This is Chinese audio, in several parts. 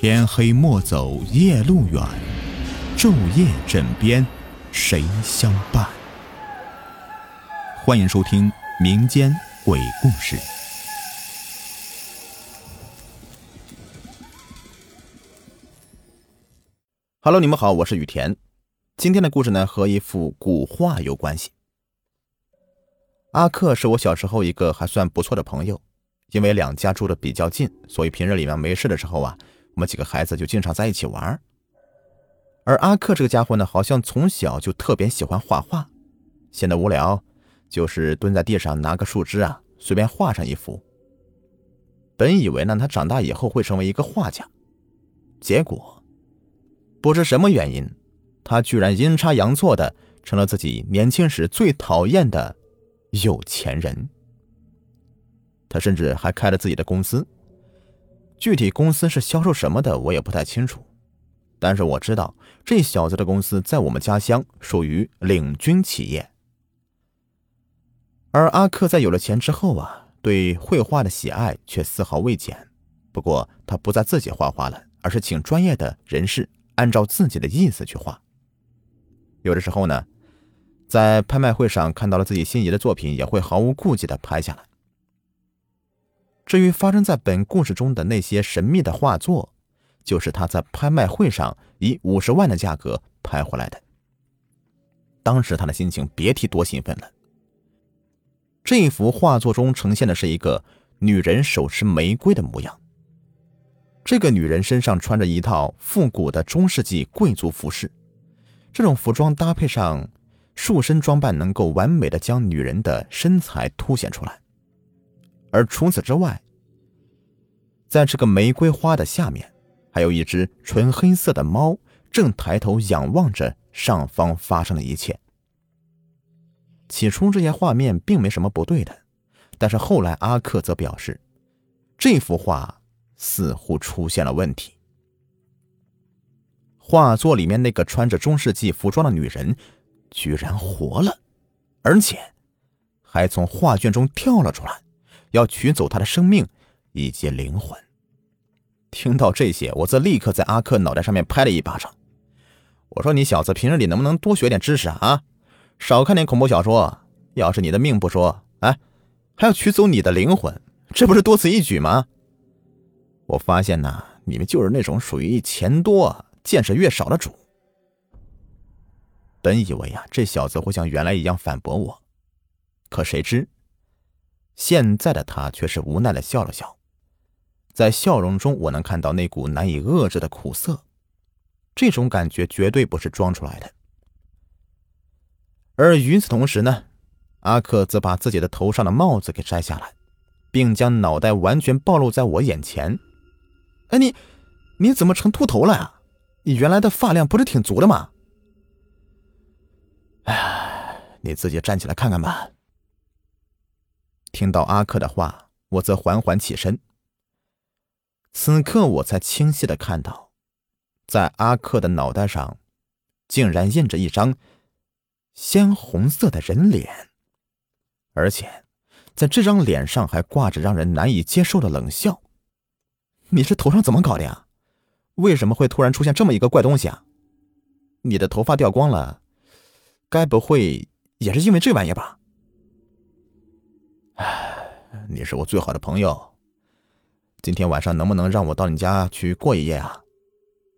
天黑莫走夜路远，昼夜枕边谁相伴？欢迎收听民间鬼故事。Hello，你们好，我是雨田。今天的故事呢，和一幅古画有关系。阿克是我小时候一个还算不错的朋友，因为两家住的比较近，所以平日里面没事的时候啊，我们几个孩子就经常在一起玩。而阿克这个家伙呢，好像从小就特别喜欢画画，闲得无聊，就是蹲在地上拿个树枝啊，随便画上一幅。本以为呢，他长大以后会成为一个画家，结果不知什么原因，他居然阴差阳错的成了自己年轻时最讨厌的。有钱人，他甚至还开了自己的公司。具体公司是销售什么的，我也不太清楚。但是我知道，这小子的公司在我们家乡属于领军企业。而阿克在有了钱之后啊，对绘画的喜爱却丝毫未减。不过他不再自己画画了，而是请专业的人士按照自己的意思去画。有的时候呢。在拍卖会上看到了自己心仪的作品，也会毫无顾忌的拍下来。至于发生在本故事中的那些神秘的画作，就是他在拍卖会上以五十万的价格拍回来的。当时他的心情别提多兴奋了。这幅画作中呈现的是一个女人手持玫瑰的模样。这个女人身上穿着一套复古的中世纪贵族服饰，这种服装搭配上。束身装扮能够完美的将女人的身材凸显出来，而除此之外，在这个玫瑰花的下面，还有一只纯黑色的猫正抬头仰望着上方发生的一切。起初这些画面并没什么不对的，但是后来阿克则表示，这幅画似乎出现了问题。画作里面那个穿着中世纪服装的女人。居然活了，而且还从画卷中跳了出来，要取走他的生命以及灵魂。听到这些，我则立刻在阿克脑袋上面拍了一巴掌。我说：“你小子平日里能不能多学点知识啊？少看点恐怖小说。要是你的命不说，哎，还要取走你的灵魂，这不是多此一举吗？”我发现呐，你们就是那种属于钱多见识越少的主。本以为啊，这小子会像原来一样反驳我，可谁知，现在的他却是无奈的笑了笑，在笑容中我能看到那股难以遏制的苦涩，这种感觉绝对不是装出来的。而与此同时呢，阿克则把自己的头上的帽子给摘下来，并将脑袋完全暴露在我眼前。哎，你你怎么成秃头了呀？你原来的发量不是挺足的吗？哎，你自己站起来看看吧。听到阿克的话，我则缓缓起身。此刻我才清晰的看到，在阿克的脑袋上，竟然印着一张鲜红色的人脸，而且在这张脸上还挂着让人难以接受的冷笑。你这头上怎么搞的呀？为什么会突然出现这么一个怪东西啊？你的头发掉光了。该不会也是因为这玩意吧？你是我最好的朋友，今天晚上能不能让我到你家去过一夜啊？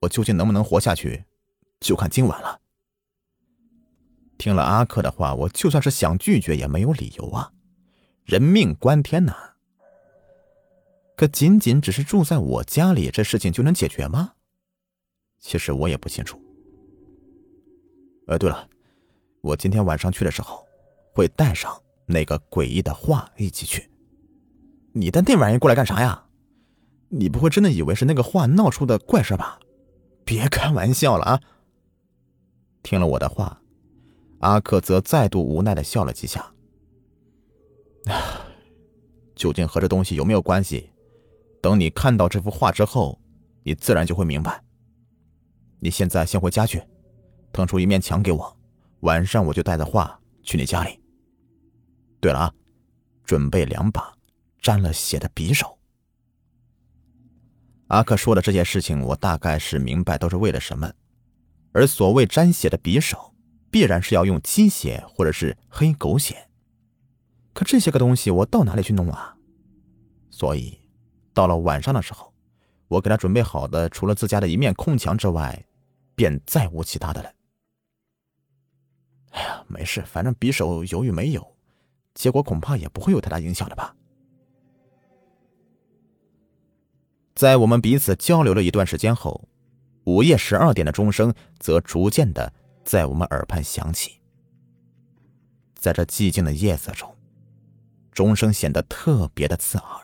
我究竟能不能活下去，就看今晚了。听了阿克的话，我就算是想拒绝也没有理由啊，人命关天呐！可仅仅只是住在我家里，这事情就能解决吗？其实我也不清楚。呃，对了。我今天晚上去的时候，会带上那个诡异的画一起去。你带那玩意过来干啥呀？你不会真的以为是那个画闹出的怪事吧？别开玩笑了啊！听了我的话，阿克则再度无奈的笑了几下。究竟和这东西有没有关系？等你看到这幅画之后，你自然就会明白。你现在先回家去，腾出一面墙给我。晚上我就带着画去你家里。对了啊，准备两把沾了血的匕首。阿克说的这些事情，我大概是明白都是为了什么。而所谓沾血的匕首，必然是要用鸡血或者是黑狗血。可这些个东西我到哪里去弄啊？所以，到了晚上的时候，我给他准备好的，除了自家的一面空墙之外，便再无其他的了。哎呀，没事，反正匕首犹豫没有，结果恐怕也不会有太大影响的吧。在我们彼此交流了一段时间后，午夜十二点的钟声则逐渐的在我们耳畔响起。在这寂静的夜色中，钟声显得特别的刺耳。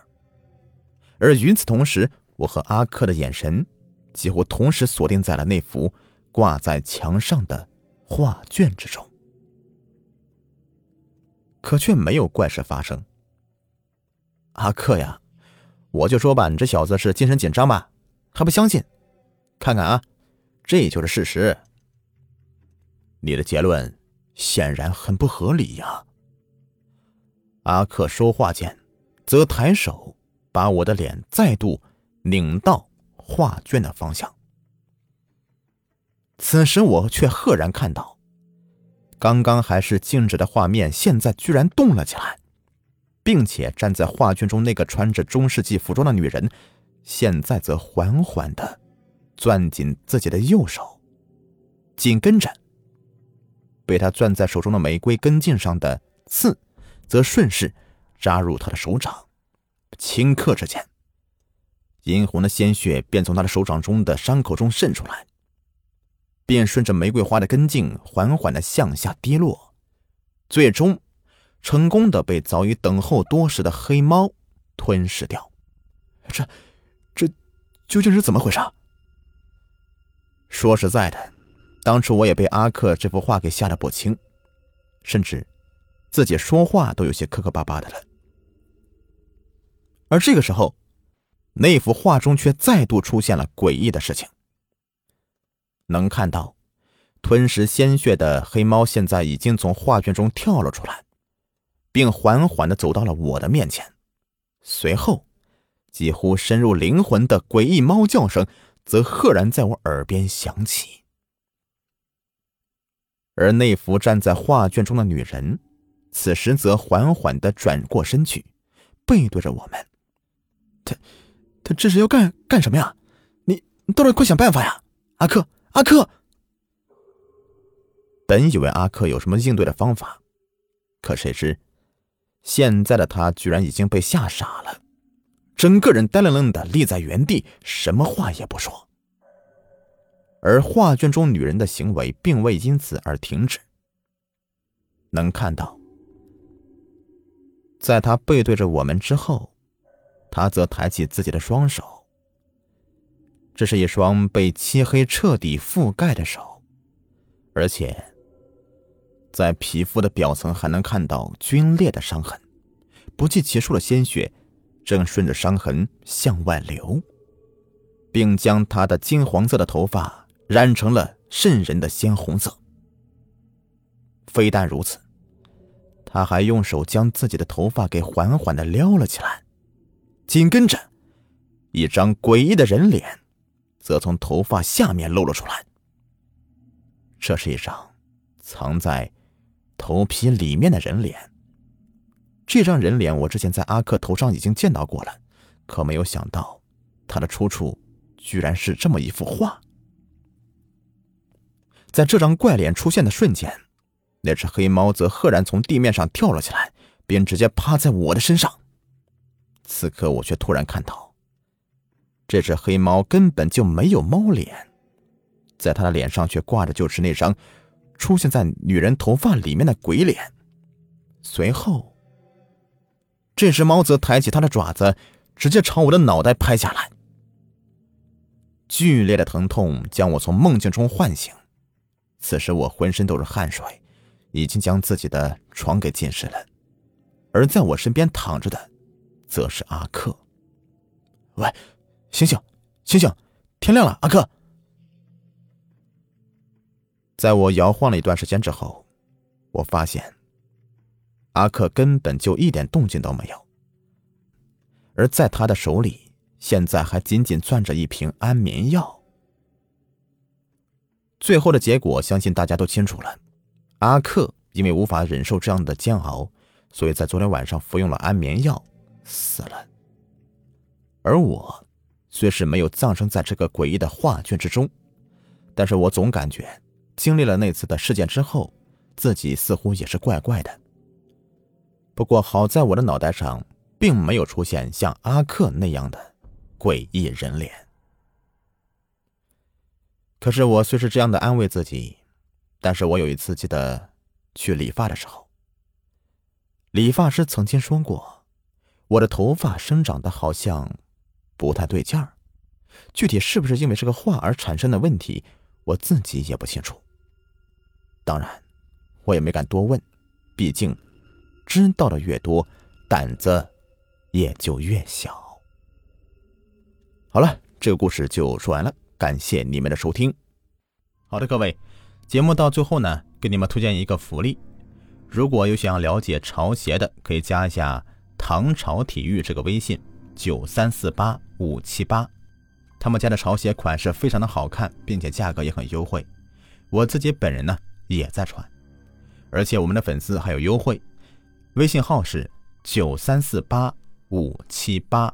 而与此同时，我和阿克的眼神几乎同时锁定在了那幅挂在墙上的画卷之中，可却没有怪事发生。阿克呀！我就说吧，你这小子是精神紧张吧？还不相信？看看啊，这就是事实。你的结论显然很不合理呀。阿克说话间，则抬手把我的脸再度拧到画卷的方向。此时我却赫然看到，刚刚还是静止的画面，现在居然动了起来。并且站在画卷中那个穿着中世纪服装的女人，现在则缓缓的攥紧自己的右手，紧跟着，被她攥在手中的玫瑰根茎上的刺，则顺势扎入她的手掌。顷刻之间，殷红的鲜血便从她的手掌中的伤口中渗出来，便顺着玫瑰花的根茎缓缓的向下跌落，最终。成功的被早已等候多时的黑猫吞噬掉，这，这究竟是怎么回事？说实在的，当初我也被阿克这幅画给吓得不轻，甚至自己说话都有些磕磕巴巴的了。而这个时候，那幅画中却再度出现了诡异的事情。能看到，吞食鲜血的黑猫现在已经从画卷中跳了出来。并缓缓的走到了我的面前，随后，几乎深入灵魂的诡异猫叫声则赫然在我耳边响起。而那幅站在画卷中的女人，此时则缓缓的转过身去，背对着我们。他，他这是要干干什么呀？你，你到底快想办法呀，阿克，阿克！本以为阿克有什么应对的方法，可谁知。现在的他居然已经被吓傻了，整个人呆愣愣的立在原地，什么话也不说。而画卷中女人的行为并未因此而停止。能看到，在她背对着我们之后，他则抬起自己的双手。这是一双被漆黑彻底覆盖的手，而且。在皮肤的表层还能看到皲裂的伤痕，不计其数的鲜血正顺着伤痕向外流，并将他的金黄色的头发染成了渗人的鲜红色。非但如此，他还用手将自己的头发给缓缓的撩了起来，紧跟着，一张诡异的人脸则从头发下面露了出来。这是一张藏在。头皮里面的人脸，这张人脸我之前在阿克头上已经见到过了，可没有想到，他的出处居然是这么一幅画。在这张怪脸出现的瞬间，那只黑猫则赫然从地面上跳了起来，并直接趴在我的身上。此刻我却突然看到，这只黑猫根本就没有猫脸，在它的脸上却挂着就是那张。出现在女人头发里面的鬼脸，随后，这只猫则抬起它的爪子，直接朝我的脑袋拍下来。剧烈的疼痛将我从梦境中唤醒，此时我浑身都是汗水，已经将自己的床给浸湿了。而在我身边躺着的，则是阿克。喂，醒醒，醒醒，天亮了，阿克。在我摇晃了一段时间之后，我发现阿克根本就一点动静都没有，而在他的手里现在还紧紧攥着一瓶安眠药。最后的结果，相信大家都清楚了。阿克因为无法忍受这样的煎熬，所以在昨天晚上服用了安眠药，死了。而我，虽是没有葬身在这个诡异的画卷之中，但是我总感觉，经历了那次的事件之后，自己似乎也是怪怪的。不过好在我的脑袋上，并没有出现像阿克那样的诡异人脸。可是我虽是这样的安慰自己，但是我有一次记得去理发的时候，理发师曾经说过，我的头发生长的好像不太对劲儿，具体是不是因为这个画而产生的问题，我自己也不清楚。当然，我也没敢多问，毕竟知道的越多，胆子也就越小。好了，这个故事就说完了。感谢你们的收听。好的，各位，节目到最后呢，给你们推荐一个福利。如果有想要了解潮鞋的，可以加一下唐朝体育这个微信九三四八五七八，他们家的潮鞋款式非常的好看，并且价格也很优惠。我自己本人呢也在传，而且我们的粉丝还有优惠，微信号是九三四八五七八。